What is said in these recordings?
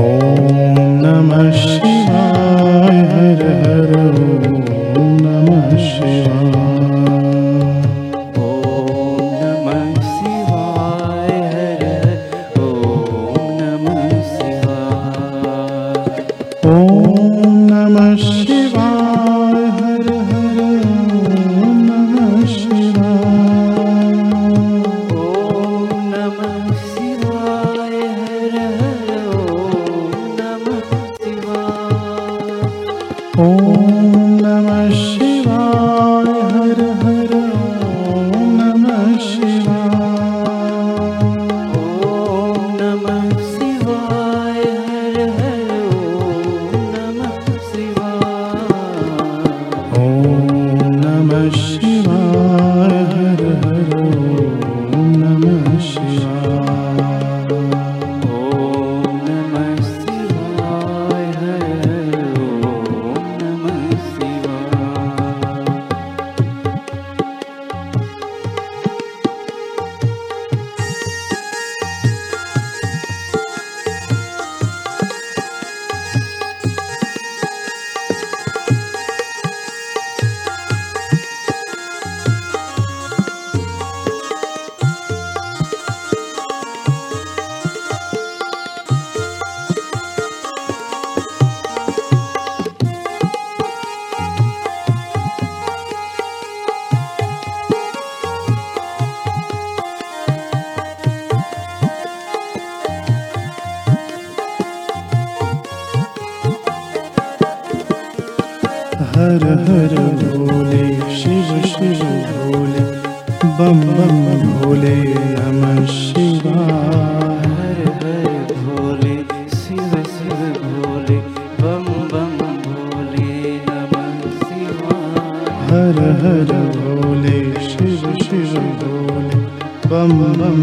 ॐ 오. हर हर भोले शिव शिव भोले बम बम भोले नमः शिवाय। हर हर भोले शिव शिव भोले बम बम भोले नमः शिवाय। हर हर भोले शिव शिव भोले बम बम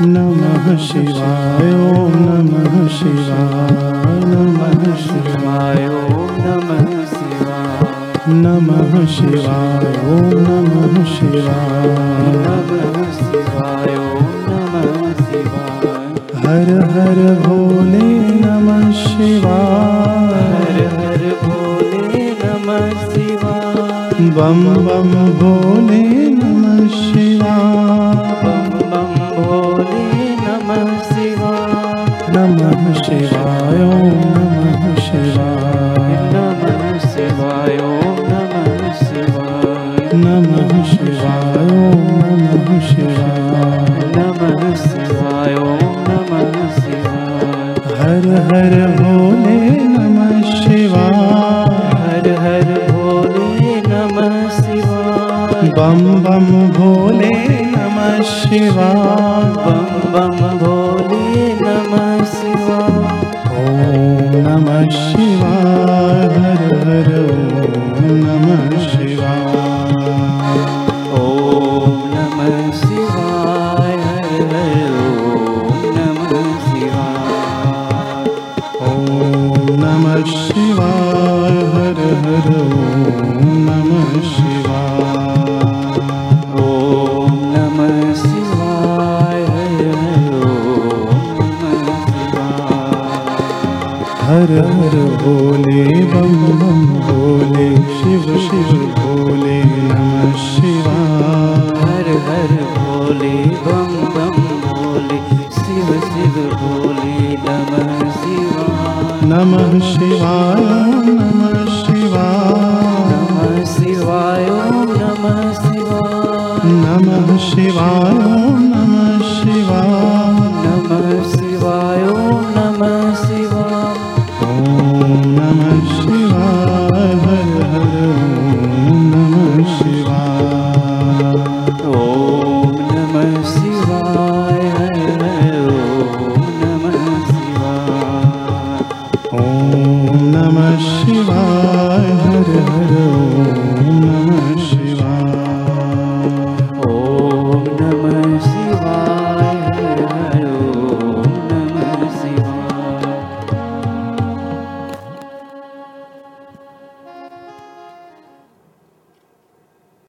नमः शिवाय ॐ नमः शिवाय नमः ॐ नमः शिवाय नमः ॐ नमः शिवाय। नमः शिवाय ॐ नमः शिवाय हर हर भोले नमः शिवाय। हर हर भोले नमः शिवाय। बम बम भोले नमः शिवाय शिवाय नमः शिवाय नमः शिवाय। नमः शिवाय नमः शिवाय नमः शिवाय नमः शिवाय नमः शिवाय हर हर भोले नमः शिवाय। हर हर भोले नमः शिवाय। बम बम भोले नमः शिवाय। बम बम भोले हर भोले बम बम भोले शिव शिव भोले नमः शिवाय। हर हर भोले बम बम भोले शिव शिव भोले नमः शिवाय नमः शिवाय। नमः शिवाय नमः शिवाय। नमः शिवाय नमः शिवाय